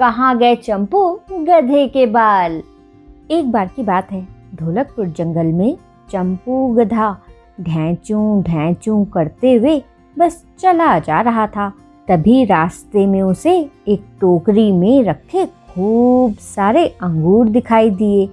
कहाँ गए चंपू? गधे के बाल। एक बार की बात है, ढोलकपुर जंगल में चंपू गधा ढैचू ढैचू करते हुए बस चला जा रहा था। तभी रास्ते में उसे एक टोकरी में रखे खूब सारे अंगूर दिखाई दिए।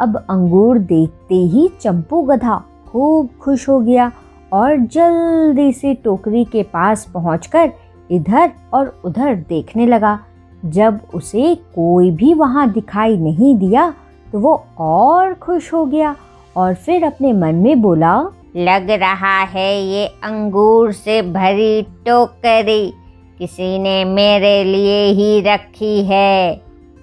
अब अंगूर देखते ही चंपू गधा खूब खुश हो गया और जल्दी से टोकरी के पास पहुंचकर इधर और उधर देखने लगा। जब उसे कोई भी वहाँ दिखाई नहीं दिया तो वो और खुश हो गया और फिर अपने मन में बोला, लग रहा है ये अंगूर से भरी टोकरी किसी ने मेरे लिए ही रखी है।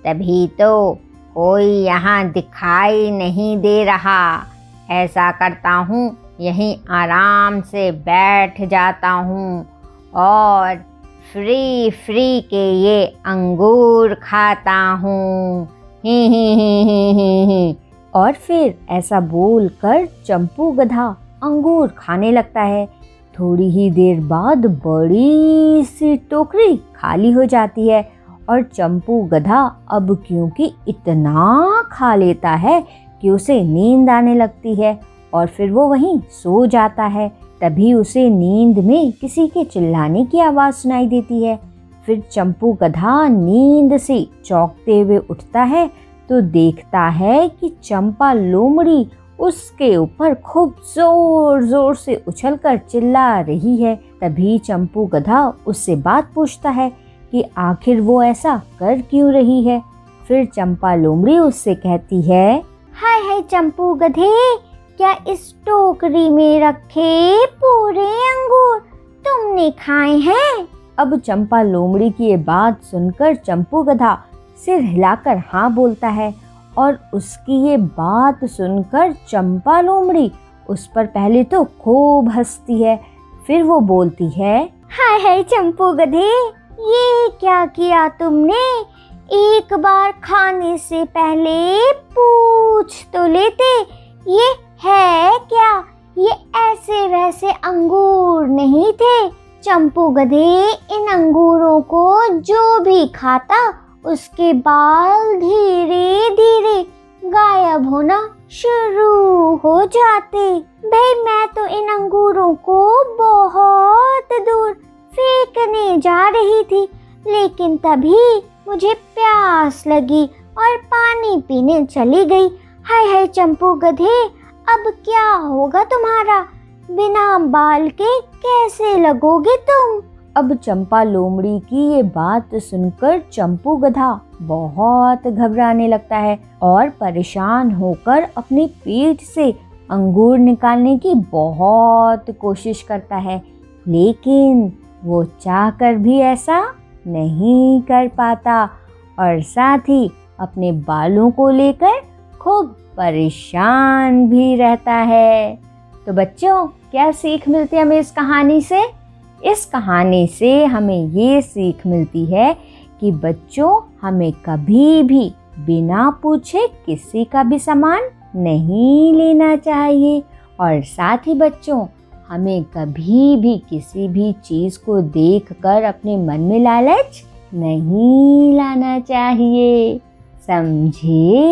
तभी तो कोई यहाँ दिखाई नहीं दे रहा। ऐसा करता हूँ, यहीं आराम से बैठ जाता हूँ और फ्री फ्री के ये अंगूर खाता हूँ। ही ही ही ही ही ही। और फिर ऐसा बोल कर चंपू गधा अंगूर खाने लगता है। थोड़ी ही देर बाद बड़ी सी टोकरी खाली हो जाती है और चंपू गधा अब क्योंकि इतना खा लेता है कि उसे नींद आने लगती है और फिर वो वहीं सो जाता है। तभी उसे नींद में किसी के चिल्लाने की आवाज़ सुनाई देती है। फिर चंपू गधा नींद से चौंकते हुए उठता है तो देखता है कि चंपा लोमड़ी उसके ऊपर खूब ज़ोर ज़ोर से उछलकर चिल्ला रही है। तभी चंपू गधा उससे बात पूछता है कि आखिर वो ऐसा कर क्यों रही है? फिर चंपा लोमड़ी उससे कहती है, हाय हाय चंपू गधे क्या इस टोकरी में रखे पूरे अंगूर तुमने खाए हैं? अब चंपा लोमड़ी की ये बात सुनकर चंपू गधा सिर हिलाकर हाँ बोलता है और उसकी ये बात सुनकर चंपा लोमड़ी उस पर पहले तो खूब हंसती है, फिर वो बोलती है, हाय हाय चंपू गधे, ये क्या किया तुमने? एक बार खाने से पहले पूछ तो लेते, ये है क्या? ये ऐसे वैसे अंगूर नहीं थे। चंपू गधे इन अंगूरों को जो भी खाता, उसके बाल धीरे धीरे गायब होना शुरू हो जाते। भाई मैं तो इन अंगूरों को बहुत दूर फेंकने जा रही थी, लेकिन तभी मुझे प्यास लगी और पानी पीने चली गई। हाय हाय चंपू गधे अब क्या होगा तुम्हारा? बिना बाल के कैसे लगोगे तुम? अब चंपा लोमड़ी की ये बात सुनकर चंपू गधा बहुत घबराने लगता है और परेशान होकर अपनी पीठ से अंगूर निकालने की बहुत कोशिश करता है। लेकिन वो चाह कर भी ऐसा नहीं कर पाता और साथ ही अपने बालों को लेकर खूब परेशान भी रहता है। तो बच्चों, क्या सीख मिलती है हमें इस कहानी से? इस कहानी से हमें ये सीख मिलती है कि बच्चों, हमें कभी भी बिना पूछे किसी का भी सामान नहीं लेना चाहिए। और साथ ही बच्चों, हमें कभी भी किसी भी चीज़ को देखकर अपने मन में लालच नहीं लाना चाहिए। समझे?